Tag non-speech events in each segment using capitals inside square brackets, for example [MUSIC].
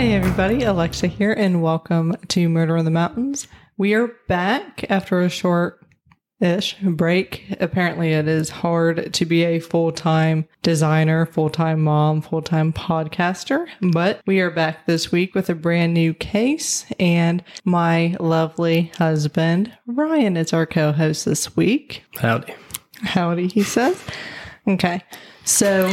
Hey everybody, Alexa here, and welcome to Murder in the Mountains. We are back after a short ish break. Apparently, it is hard to be a full time designer, full time mom, full time podcaster, but we are back this week with a brand new case, and my lovely husband, Ryan, is our co host this week. Howdy. Howdy, he says. Okay. So,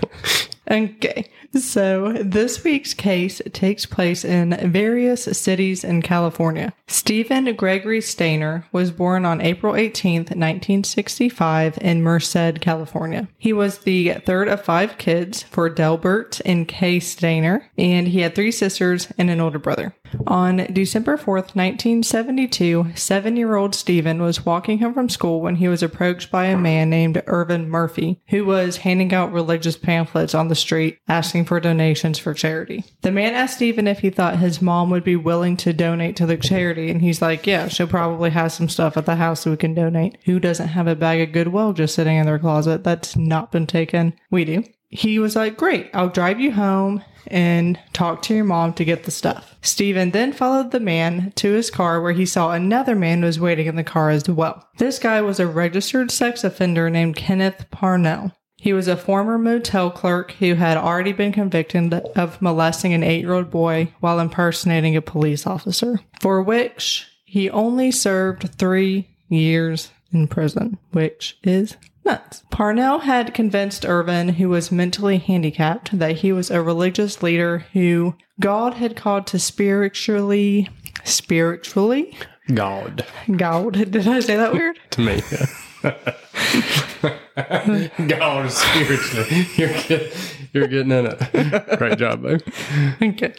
[LAUGHS] okay. So, this week's case takes place in various cities in California. Steven Gregory Stayner was born on April 18th, 1965, in Merced, California. He was the third of five kids for Delbert and Kay Stayner, and he had three sisters and an older brother. On December 4th, 1972, seven year old Steven was walking home from school when he was approached by a man named Ervin Murphy, who was handing out religious pamphlets on the street asking for donations for charity. The man asked Steven if he thought his mom would be willing to donate to the charity, and he's like, Yeah, she'll probably have some stuff at the house that we can donate. Who doesn't have a bag of Goodwill just sitting in their closet that's not been taken? We do. He was like, Great, I'll drive you home and talk to your mom to get the stuff. Steven then followed the man to his car where he saw another man was waiting in the car as well. This guy was a registered sex offender named Kenneth Parnell. He was a former motel clerk who had already been convicted of molesting an eight year old boy while impersonating a police officer, for which he only served three years in prison, which is nuts. Parnell had convinced Ervin, who was mentally handicapped, that he was a religious leader who God had called to spiritually, spiritually, God. God. [LAUGHS] Did I say that weird? [LAUGHS] To me. [LAUGHS] God spiritually. You're, get, you're getting in it. Great job, babe. Okay.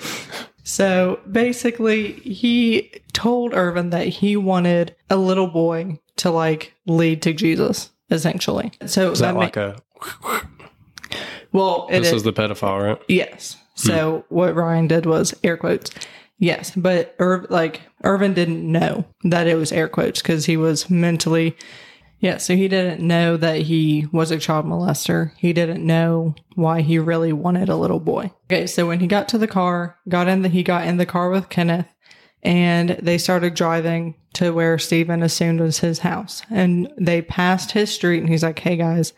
So basically, he told Ervin that he wanted a little boy to like lead to Jesus, essentially. So Is that ma- like a. well, it This is- is the pedophile, right? Yes. Hmm. So what Ryan did was air quotes. Yes, but Ir- like Ervin didn't know that it was air quotes because he was mentally. Yeah, so he didn't know that he was a child molester. He didn't know why he really wanted a little boy. Okay, so when he got to the car, got in the he got in the car with Kenneth, and they started driving to where Steven assumed was his house. And they passed his street, and he's like, "Hey guys,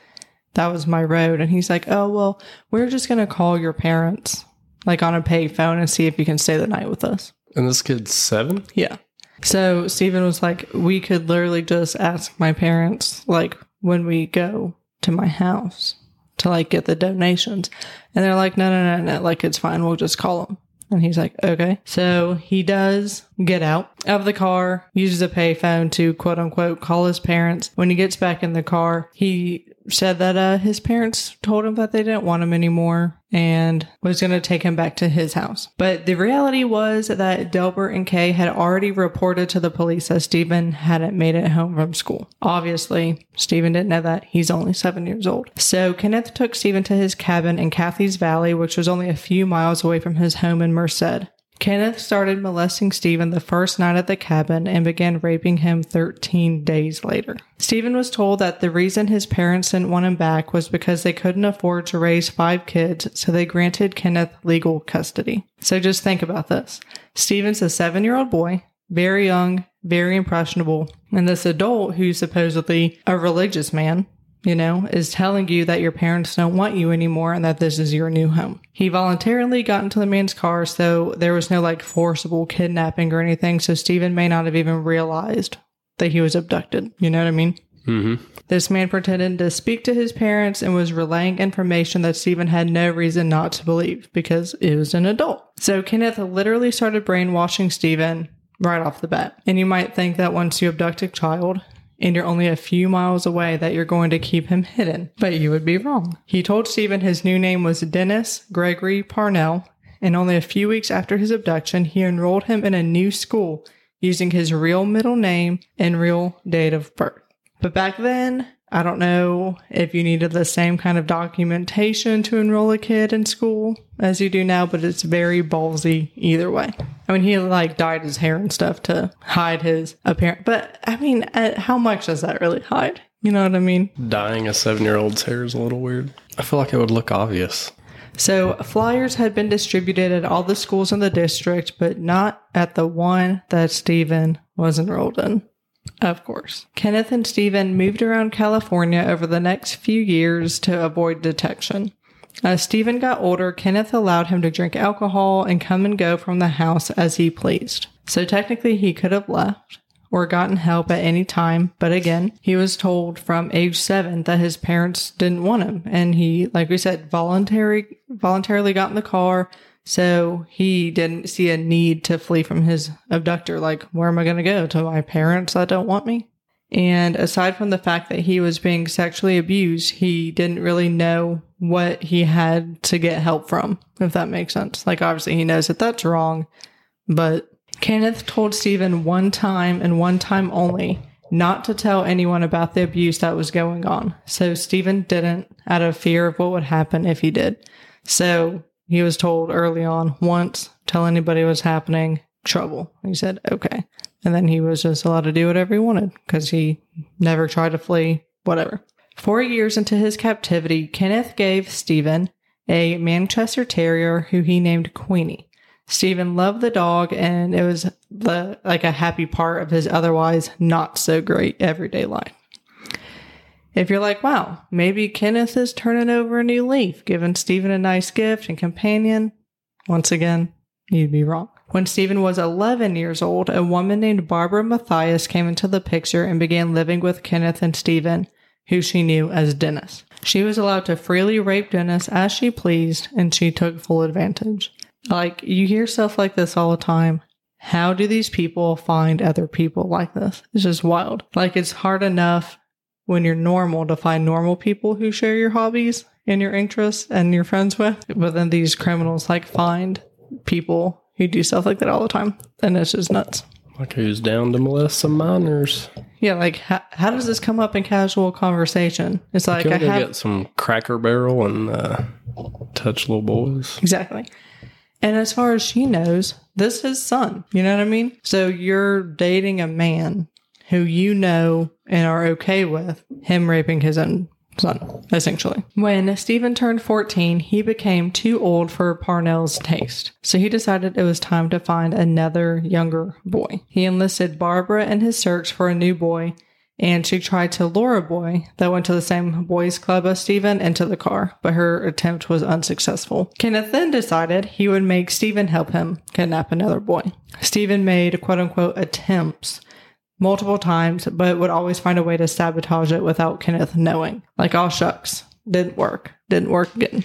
that was my road. And he's like, oh, well, we're just going to call your parents, like on a pay phone and see if you can stay the night with us. And this kid's seven? Yeah. So Steven was like, we could literally just ask my parents, like, when we go to my house to like get the donations. And they're like, no, no, no, no, like, it's fine. We'll just call them. And he's like, okay. So he does get out of the car, uses a payphone to quote unquote call his parents. When he gets back in the car, he said that uh, his parents told him that they didn't want him anymore and was going to take him back to his house. But the reality was that Delbert and Kay had already reported to the police that Steven hadn't made it home from school. Obviously, Steven didn't know that. He's only seven years old. So Kenneth took Steven to his cabin in Cathey's Valley, which was only a few miles away from his home in Merced. Kenneth started molesting Steven the first night at the cabin and began raping him 13 days later. Steven was told that the reason his parents didn't want him back was because they couldn't afford to raise five kids, so they granted Kenneth legal custody. So just think about this. Steven's a seven year old boy, very young, very impressionable, and this adult who's supposedly a religious man you know, is telling you that your parents don't want you anymore and that this is your new home. He voluntarily got into the man's car, so there was no like forcible kidnapping or anything, so Steven may not have even realized that he was abducted. You know what I mean? Mm-hmm. This man pretended to speak to his parents and was relaying information that Steven had no reason not to believe because it was an adult. So Kenneth literally started brainwashing Steven right off the bat. And you might think that once you abduct a child, and you're only a few miles away that you're going to keep him hidden. But you would be wrong. He told Steven his new name was Dennis Gregory Parnell, and only a few weeks after his abduction, he enrolled him in a new school using his real middle name and real date of birth. But back then, I don't know if you needed the same kind of documentation to enroll a kid in school as you do now, but it's very ballsy either way. I mean, he like dyed his hair and stuff to hide his appearance, but I mean, uh, how much does that really hide? You know what I mean? Dyeing a seven year old's hair is a little weird. I feel like it would look obvious. So flyers had been distributed at all the schools in the district, but not at the one that Steven was enrolled in. Of course. Kenneth and Steven moved around California over the next few years to avoid detection. As Steven got older, Kenneth allowed him to drink alcohol and come and go from the house as he pleased. So technically, he could have left or gotten help at any time. But again, he was told from age seven that his parents didn't want him. And he, like we said, voluntary, voluntarily got in the car. So he didn't see a need to flee from his abductor. Like, where am I going to go? To my parents that don't want me? And aside from the fact that he was being sexually abused, he didn't really know what he had to get help from, if that makes sense. Like, obviously, he knows that that's wrong, but Kenneth told Steven one time and one time only not to tell anyone about the abuse that was going on. So Steven didn't out of fear of what would happen if he did. So he was told early on once, tell anybody what's happening, trouble. He said, okay. And then he was just allowed to do whatever he wanted because he never tried to flee, whatever. Four years into his captivity, Kenneth gave Steven a Manchester Terrier who he named Queenie. Steven loved the dog and it was the like a happy part of his otherwise not so great everyday life. If you're like, wow, maybe Kenneth is turning over a new leaf, giving Steven a nice gift and companion, once again, you'd be wrong. When Steven was 11 years old, a woman named Barbara Matthias came into the picture and began living with Kenneth and Steven, who she knew as Dennis. She was allowed to freely rape Dennis as she pleased, and she took full advantage. Like, you hear stuff like this all the time. How do these people find other people like this? It's just wild. Like, it's hard enough when you're normal to find normal people who share your hobbies and your interests and you're friends with. But then these criminals like find people who do stuff like that all the time. And it's just nuts. Like who's down to molest some minors? Yeah, like how, how does this come up in casual conversation? It's like I have get some Cracker Barrel and uh, touch little boys? Exactly. And as far as she knows, this is his son. You know what I mean? So you're dating a man who you know and are okay with him raping his own son, essentially. When Steven turned 14, he became too old for Parnell's taste. So he decided it was time to find another younger boy. He enlisted Barbara in his search for a new boy and she tried to lure a boy that went to the same boys club as Steven into the car, but her attempt was unsuccessful. Kenneth then decided he would make Steven help him kidnap another boy. Steven made quote unquote attempts multiple times, but would always find a way to sabotage it without Kenneth knowing. Like, all shucks, didn't work, didn't work again.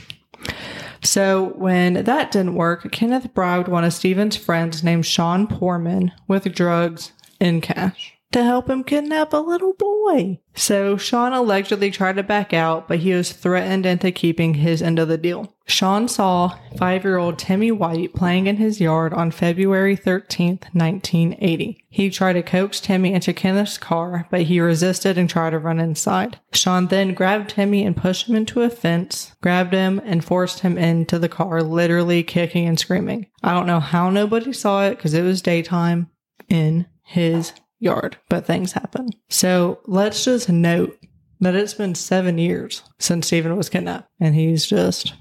So when that didn't work, Kenneth bribed one of Steven's friends named Sean Poorman with drugs and cash to help him kidnap a little boy. So Sean allegedly tried to back out, but he was threatened into keeping his end of the deal. Sean saw five year old Timmy White playing in his yard on February 13th, 1980. He tried to coax Timmy into Kenneth's car, but he resisted and tried to run inside. Sean then grabbed Timmy and pushed him into a fence, grabbed him, and forced him into the car, literally kicking and screaming. I don't know how nobody saw it because it was daytime in his yard, but things happen. So let's just note that it's been seven years since Steven was kidnapped, and he's just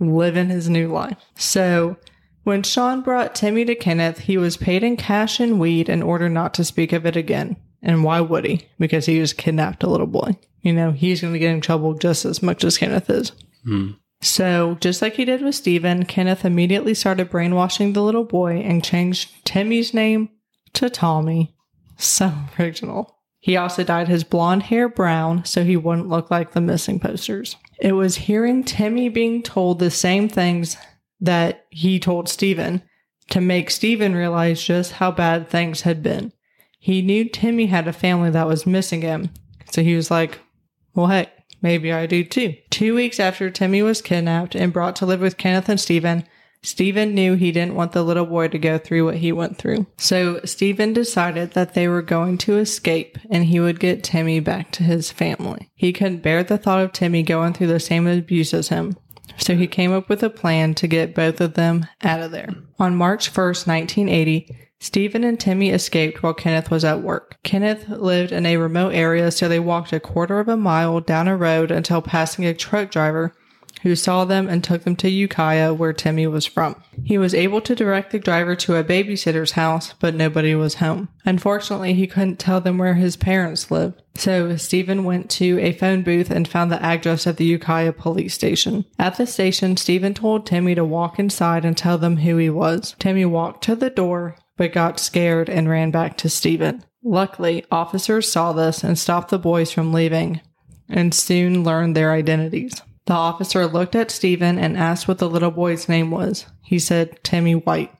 living his new life. So when Sean brought Timmy to Kenneth, he was paid in cash and weed in order not to speak of it again. And why would he? Because he just kidnapped a little boy. You know, he's going to get in trouble just as much as Kenneth is. Hmm. So, just like he did with Steven, Kenneth immediately started brainwashing the little boy and changed Timmy's name to Tommy so original. He also dyed his blonde hair brown so he wouldn't look like the missing posters. It was hearing Timmy being told the same things that he told Steven to make Steven realize just how bad things had been. He knew Timmy had a family that was missing him, so he was like, well, hey, maybe I do too. Two weeks after Timmy was kidnapped and brought to live with Kenneth and Steven, Steven knew he didn't want the little boy to go through what he went through. So Steven decided that they were going to escape and he would get Timmy back to his family. He couldn't bear the thought of Timmy going through the same abuse as him. So he came up with a plan to get both of them out of there. On March 1st, 1980, Steven and Timmy escaped while Kenneth was at work. Kenneth lived in a remote area, so they walked a quarter of a mile down a road until passing a truck driver who saw them and took them to Ukiah, where Timmy was from. He was able to direct the driver to a babysitter's house, but nobody was home. Unfortunately, he couldn't tell them where his parents lived. So Steven went to a phone booth and found the address of the Ukiah police station. At the station, Steven told Timmy to walk inside and tell them who he was. Timmy walked to the door, but got scared and ran back to Steven. Luckily, officers saw this and stopped the boys from leaving and soon learned their identities. The officer looked at Steven and asked what the little boy's name was. He said Timmy White.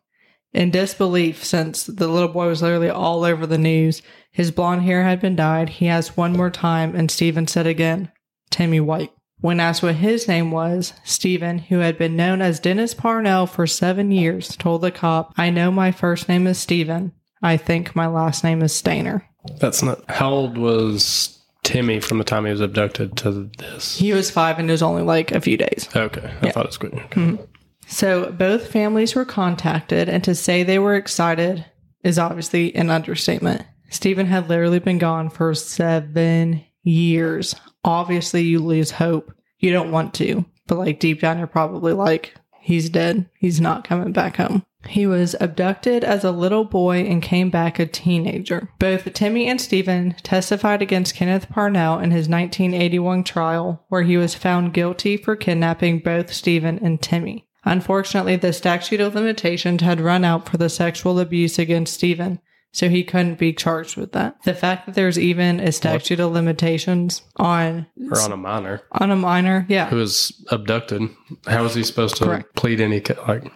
In disbelief, since the little boy was literally all over the news, his blonde hair had been dyed, he asked one more time, and Steven said again, Timmy White. When asked what his name was, Steven, who had been known as Dennis Parnell for seven years, told the cop, I know my first name is Steven. I think my last name is Stayner. That's not. How old was Timmy from the time he was abducted to this? He was five and it was only like a few days. Okay, I thought it was quick. Okay. Mm-hmm. So both families were contacted, and to say they were excited is obviously an understatement. Steven had literally been gone for seven years. Obviously, you lose hope. You don't want to, but like deep down, you're probably like, he's dead. He's not coming back home. He was abducted as a little boy and came back a teenager. Both Timmy and Steven testified against Kenneth Parnell in his 1981 trial, where he was found guilty for kidnapping both Steven and Timmy. Unfortunately, the statute of limitations had run out for the sexual abuse against Steven, so he couldn't be charged with that. The fact that there's even a statute of limitations on Or on a minor on a minor, yeah, who was abducted. How is he supposed to Correct. plead any like?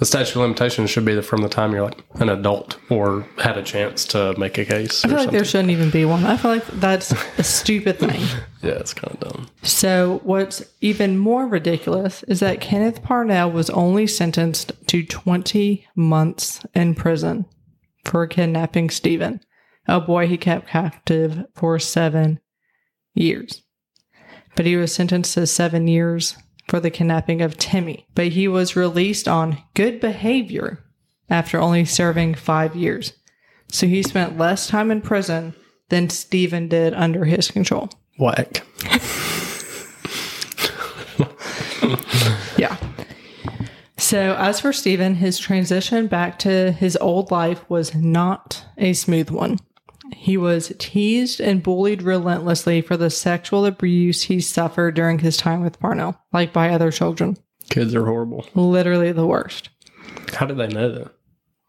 The statute of limitations should be from the time you're like an adult or had a chance to make a case. I or feel like something. there shouldn't even be one. I feel like that's a stupid [LAUGHS] thing. yeah, it's kind of dumb. So, what's even more ridiculous is that Kenneth Parnell was only sentenced to 20 months in prison for kidnapping Steven, a boy he kept captive for seven years. But he was sentenced to seven years for the kidnapping of Timmy. But he was released on good behavior after only serving five years. So he spent less time in prison than Steven did under his control. Whack. Yeah. So, as for Steven, his transition back to his old life was not a smooth one. He was teased and bullied relentlessly for the sexual abuse he suffered during his time with Parnell, like by other children. Kids are horrible. Literally the worst. How did they know that?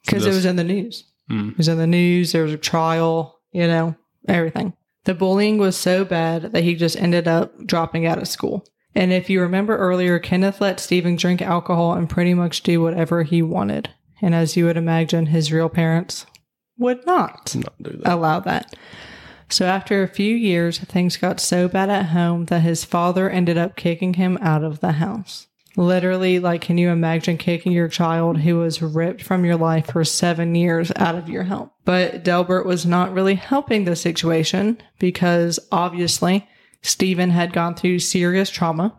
Because it was in the news. Hmm. It was in the news. There was a trial, you know, everything. The bullying was so bad that he just ended up dropping out of school. And if you remember earlier, Kenneth let Steven drink alcohol and pretty much do whatever he wanted. And as you would imagine, his real parents would not Not do that. allow that. So after a few years, things got so bad at home that his father ended up kicking him out of the house. Literally, like, can you imagine kicking your child who was ripped from your life for seven years out of your home? But Delbert was not really helping the situation because obviously Steven had gone through serious trauma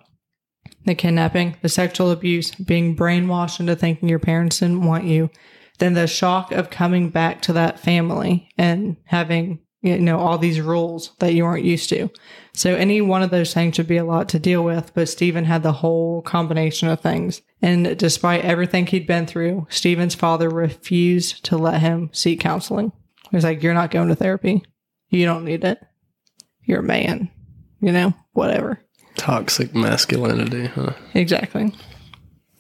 the kidnapping, the sexual abuse, being brainwashed into thinking your parents didn't want you, then the shock of coming back to that family and having you know all these rules that you weren't used to. So any one of those things would be a lot to deal with, but Steven had the whole combination of things. And despite everything he'd been through, Steven's father refused to let him seek counseling. He was like, You're not going to therapy. You don't need it. You're a man. You know, whatever. Toxic masculinity, huh? Exactly.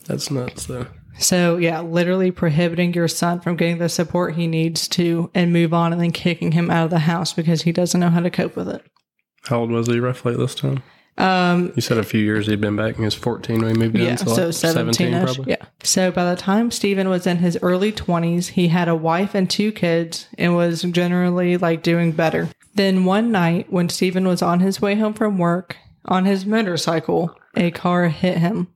That's nuts, though. So yeah, literally prohibiting your son from getting the support he needs to and move on and then kicking him out of the house because he doesn't know how to cope with it. How old was he roughly at this time? Um You said a few years he'd been back. He was 14 when he moved in. yeah, so like 17 probably. Yeah. So by the time Steven was in his early 20s, he had a wife and two kids and was generally like doing better. Then one night when Steven was on his way home from work on his motorcycle, a car hit him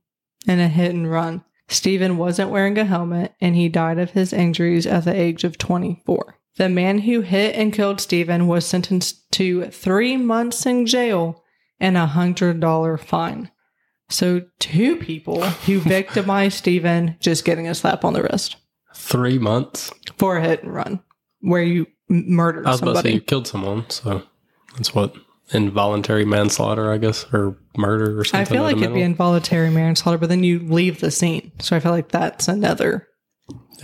in a hit and run. Steven wasn't wearing a helmet and he died of his injuries at the age of 24. The man who hit and killed Steven was sentenced to three months in jail and a hundred dollar fine. So two people who [LAUGHS] victimized Steven just getting a slap on the wrist Three months. for a hit and run where you murdered I was about to say somebody. you killed someone, so that's what involuntary manslaughter, I guess, or murder or something. I feel like it'd be involuntary manslaughter, but then you leave the scene. So I feel like that's another.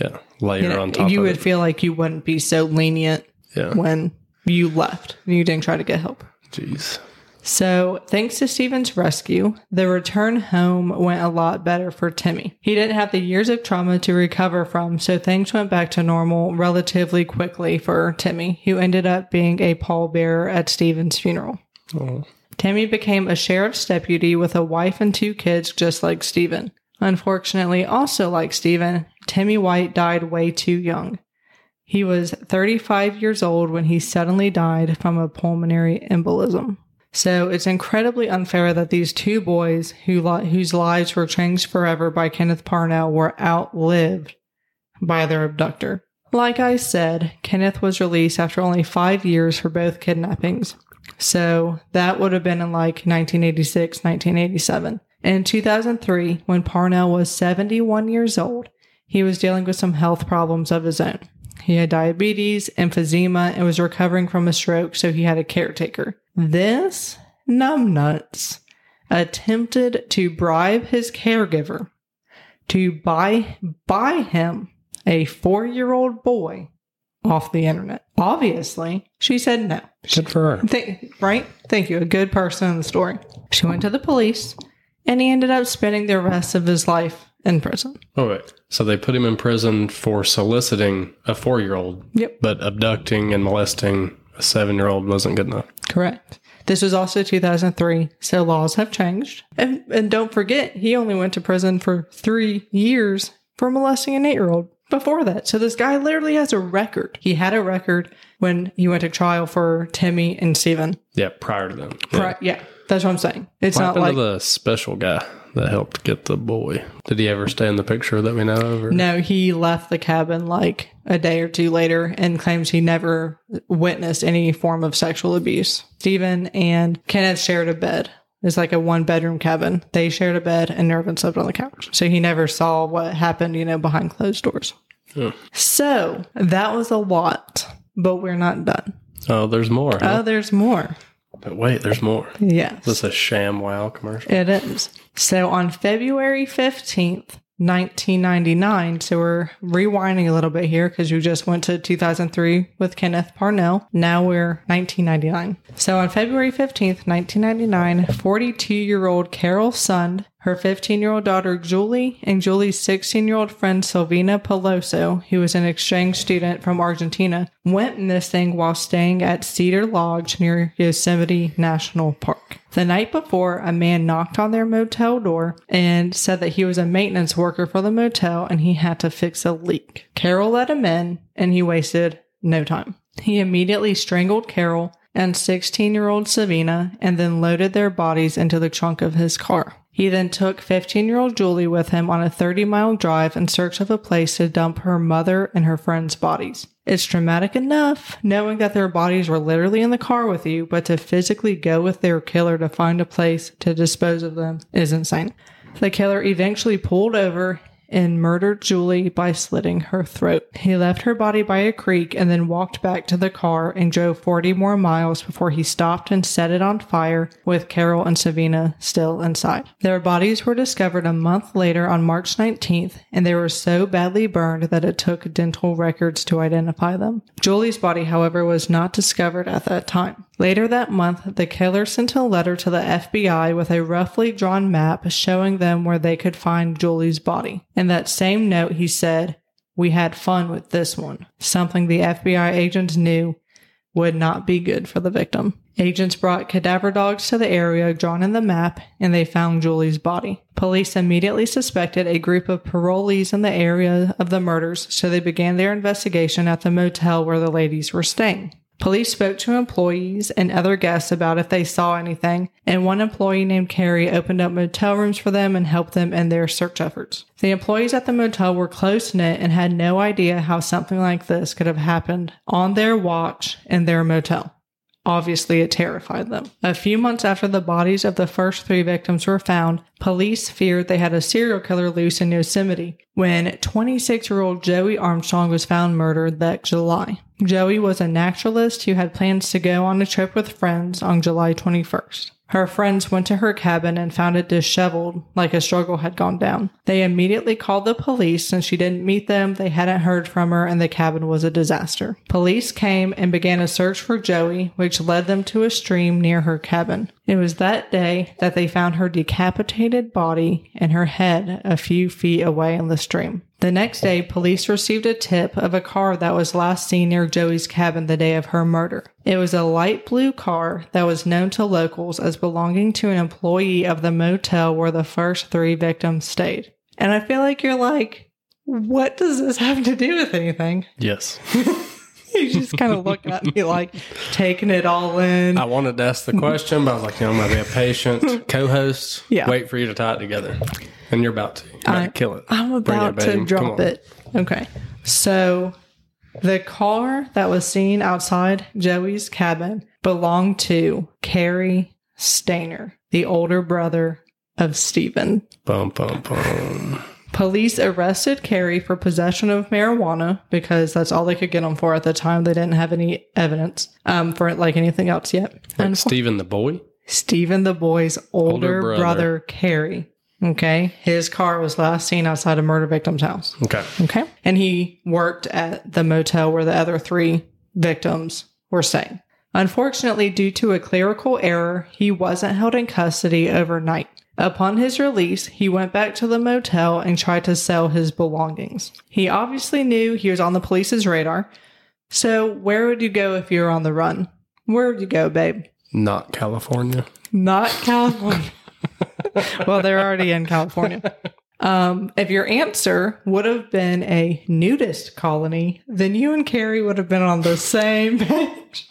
yeah, layer You, know, on top you would it. feel like you wouldn't be so lenient Yeah, when you left. And you didn't try to get help. jeez. So, thanks to Steven's rescue, the return home went a lot better for Timmy. He didn't have the years of trauma to recover from, so things went back to normal relatively quickly for Timmy, who ended up being a pallbearer at Steven's funeral. Oh, Timmy became a sheriff's deputy with a wife and two kids, just like Steven. Unfortunately, also like Steven, Timmy White died way too young. He was 35 years old when he suddenly died from a pulmonary embolism. So it's incredibly unfair that these two boys who whose lives were changed forever by Kenneth Parnell were outlived by their abductor. Like I said, Kenneth was released after only five years for both kidnappings. So that would have been in like 1986, 1987. In 2003, when Parnell was 71 years old, he was dealing with some health problems of his own. He had diabetes, emphysema, and was recovering from a stroke, so he had a caretaker. This numbnuts attempted to bribe his caregiver to buy buy him a four-year-old boy off the internet. Obviously, she said no. good for her. Th- right? Thank you. A good person in the story. She went to the police, and he ended up spending the rest of his life in prison. Oh wait, so they put him in prison for soliciting a four-year-old, Yep. but abducting and molesting a seven-year-old wasn't good enough. Correct. This was also 2003, so laws have changed. And, and don't forget, he only went to prison for three years for molesting an eight year old before that. So this guy literally has a record. He had a record when he went to trial for Timmy and Steven. Yeah, prior to them. Yeah. Right. Yeah. That's what I'm saying. It's What not like. the special guy that helped get the boy? Did he ever stay in the picture that we know of? Or? No, he left the cabin like a day or two later and claims he never witnessed any form of sexual abuse. Steven and Kenneth shared a bed. It's like a one bedroom cabin. They shared a bed and Nervin slept on the couch. So he never saw what happened, you know, behind closed doors. Oh. So that was a lot, but we're not done. Oh, there's more. huh? Oh, there's more. But wait, there's more. Yes. This is a ShamWow commercial? It is. So on February 15th, 1999, so we're rewinding a little bit here because you just went to 2003 with Kenneth Parnell. Now we're 1999. So on February 15th, 1999, 42 year old Carol Sund, her 15 year old daughter Julie, and Julie's 16 year old friend Silvina Peloso, who was an exchange student from Argentina, went missing while staying at Cedar Lodge near Yosemite National Park. The night before, a man knocked on their motel door and said that he was a maintenance worker for the motel and he had to fix a leak. Carol let him in and he wasted no time. He immediately strangled Carol and 16 year old Savina and then loaded their bodies into the trunk of his car. He then took 15 year old Julie with him on a 30 mile drive in search of a place to dump her mother and her friends' bodies. It's traumatic enough knowing that their bodies were literally in the car with you, but to physically go with their killer to find a place to dispose of them is insane. The killer eventually pulled over and murdered Julie by slitting her throat. He left her body by a creek and then walked back to the car and drove 40 more miles before he stopped and set it on fire with Carol and Savina still inside. Their bodies were discovered a month later on March 19th and they were so badly burned that it took dental records to identify them. Julie's body, however, was not discovered at that time. Later that month, the killer sent a letter to the FBI with a roughly drawn map showing them where they could find Julie's body. In that same note, he said, We had fun with this one, something the FBI agents knew would not be good for the victim. Agents brought cadaver dogs to the area drawn in the map and they found Julie's body. Police immediately suspected a group of parolees in the area of the murders, so they began their investigation at the motel where the ladies were staying. Police spoke to employees and other guests about if they saw anything, and one employee named Cary opened up motel rooms for them and helped them in their search efforts. The employees at the motel were close knit and had no idea how something like this could have happened on their watch in their motel. Obviously, it terrified them. A few months after the bodies of the first three victims were found, police feared they had a serial killer loose in Yosemite when 26 year old Joie Armstrong was found murdered that July. Joie was a naturalist who had plans to go on a trip with friends on July 21st. Her friends went to her cabin and found it disheveled, like a struggle had gone down. They immediately called the police. Since she didn't meet them, they hadn't heard from her, and the cabin was a disaster. Police came and began a search for Joie, which led them to a stream near her cabin. It was that day that they found her decapitated body and her head a few feet away in the stream. The next day, police received a tip of a car that was last seen near Joie's cabin the day of her murder. It was a light blue car that was known to locals as belonging to an employee of the motel where the first three victims stayed. And I feel like you're like, what does this have to do with anything? Yes. [LAUGHS] [LAUGHS] You just kind of look at me like taking it all in. I wanted to ask the question, but I was like, you know, I'm going to be a patient [LAUGHS] co host. Yeah. Wait for you to tie it together. And you're about to. You're about I- to kill it. I'm about it, to drop it. Okay. So the car that was seen outside Joie's cabin belonged to Cary Stayner, the older brother of Steven. Bum, bum, bum. Police arrested Cary for possession of marijuana because that's all they could get him for at the time. They didn't have any evidence um, for like anything else yet. Like And Steven the boy? Steven the boy's older, Older brother. brother. Cary. Okay. His car was last seen outside a murder victim's house. Okay. Okay. And he worked at the motel where the other three victims were staying. Unfortunately, due to a clerical error, he wasn't held in custody overnight. Upon his release, he went back to the motel and tried to sell his belongings. He obviously knew he was on the police's radar. So, where would you go if you were on the run? Where would you go, babe? Not California. Not California. [LAUGHS] well, they're already in California. Um, if your answer would have been a nudist colony, then you and Cary would have been on the same page.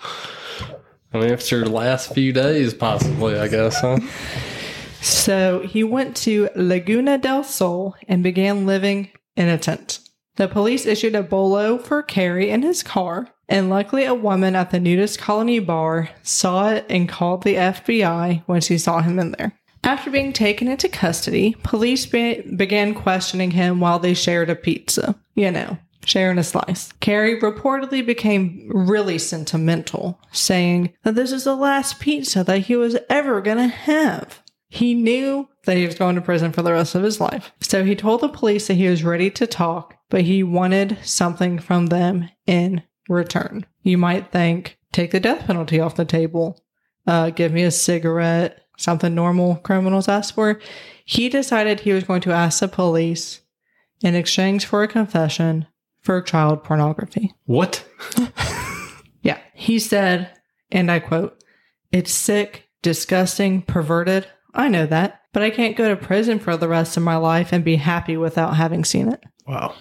I mean, it's your last few days, possibly, I guess, huh? So he went to Laguna del Sol and began living in a tent. The police issued a bolo for Cary in his car, and luckily a woman at the nudist colony bar saw it and called the FBI when she saw him in there. After being taken into custody, police be- began questioning him while they shared a pizza. You know, sharing a slice. Cary reportedly became really sentimental, saying that this is the last pizza that he was ever gonna have. He knew that he was going to prison for the rest of his life. So he told the police that he was ready to talk, but he wanted something from them in return. You might think, take the death penalty off the table, uh, give me a cigarette, something normal criminals ask for. He decided he was going to ask the police in exchange for a confession for child pornography. What? [LAUGHS] Yeah. He said, and I quote, It's sick, disgusting, perverted. I know that, but I can't go to prison for the rest of my life and be happy without having seen it. Wow.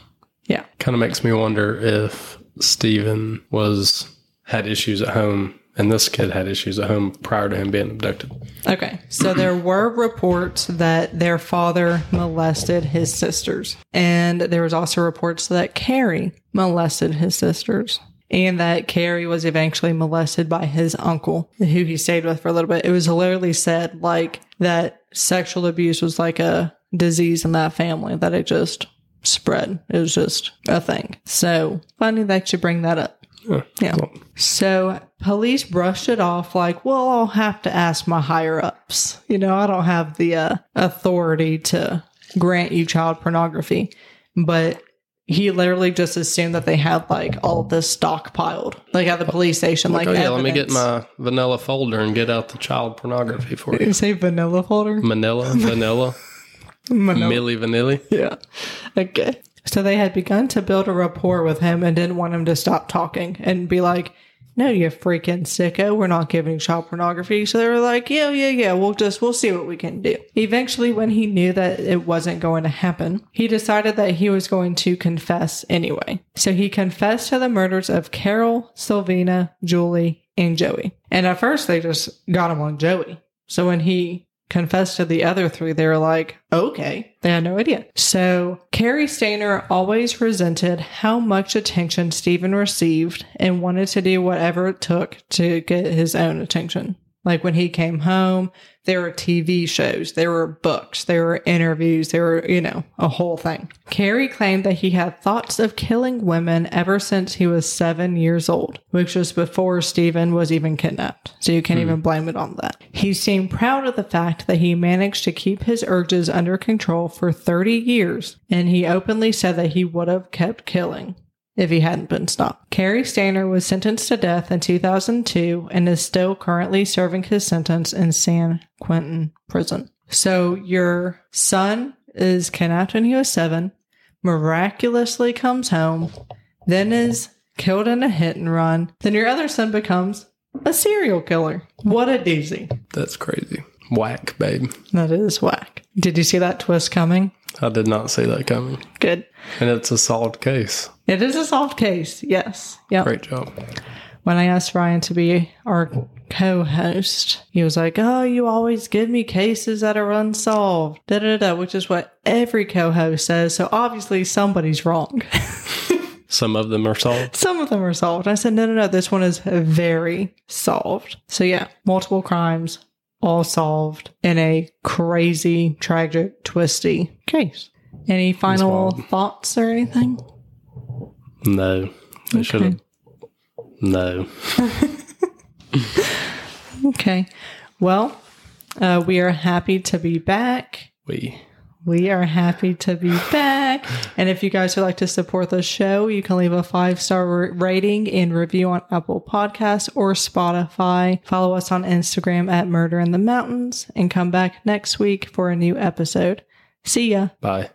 Yeah. Kind of makes me wonder if Steven was had issues at home and this kid had issues at home prior to him being abducted. Okay. So there were reports that their father molested his sisters. And there was also reports that Cary molested his sisters. And that Cary was eventually molested by his uncle, who he stayed with for a little bit. It was literally said like that sexual abuse was like a disease in that family, that it just spread. It was just a thing. So funny that you bring that up. Yeah. Well, So police brushed it off like, well, I'll have to ask my higher ups. You know, I don't have the uh, authority to grant you child pornography. But he literally just assumed that they had like all of this stockpiled, like at the police station. Like, oh yeah, let me get my vanilla folder and get out the child pornography for You you. say vanilla folder? Manila, [LAUGHS] vanilla, Vanilla. Milli Vanilli. Yeah. Okay. So they had begun to build a rapport with him and didn't want him to stop talking and be like, no, you freaking sicko. We're not giving child pornography. So they were like, yeah, yeah, yeah. We'll just, we'll see what we can do. Eventually, when he knew that it wasn't going to happen, he decided that he was going to confess anyway. So he confessed to the murders of Carol, Silvina, Julie, and Joie. And at first, they just got him on Joie. So when he confessed to the other three, they were like, okay. They had no idea. So Cary Stayner always resented how much attention Steven received and wanted to do whatever it took to get his own attention. Like when he came home, there were TV shows, there were books, there were interviews, there were, you know, a whole thing. Cary claimed that he had thoughts of killing women ever since he was seven years old, which was before Steven was even kidnapped. So you can't hmm. even blame it on that. He seemed proud of the fact that he managed to keep his urges under control for 30 years, and he openly said that he would have kept killing if he hadn't been stopped. Cary Stayner was sentenced to death in 2002 and is still currently serving his sentence in San Quentin prison. So your son is kidnapped when he was seven, miraculously comes home, then is killed in a hit and run. Then your other son becomes a serial killer. What a doozy. That's crazy. Whack, babe. That is whack. Did you see that twist coming? I did not see that coming. Good. And it's a solid case. It is a solved case. Yes. Yeah. Great job. when I asked Ryan to be our co host, he was like, Oh, you always give me cases that are unsolved, da da da, which is what every co host says. So obviously somebody's wrong. [LAUGHS] Some of them are solved. Some of them are solved. I said, No, no, no, this one is very solved. So yeah, multiple crimes, all solved in a crazy, tragic, twisty case. Any final thoughts or anything? No. They shouldn't. No. Okay. Well, uh, we are happy to be back. We. We are happy to be back. And if you guys would like to support the show, you can leave a five star rating and review on Apple Podcasts or Spotify. Follow us on Instagram at Murder in the Mountains and come back next week for a new episode. See ya. Bye.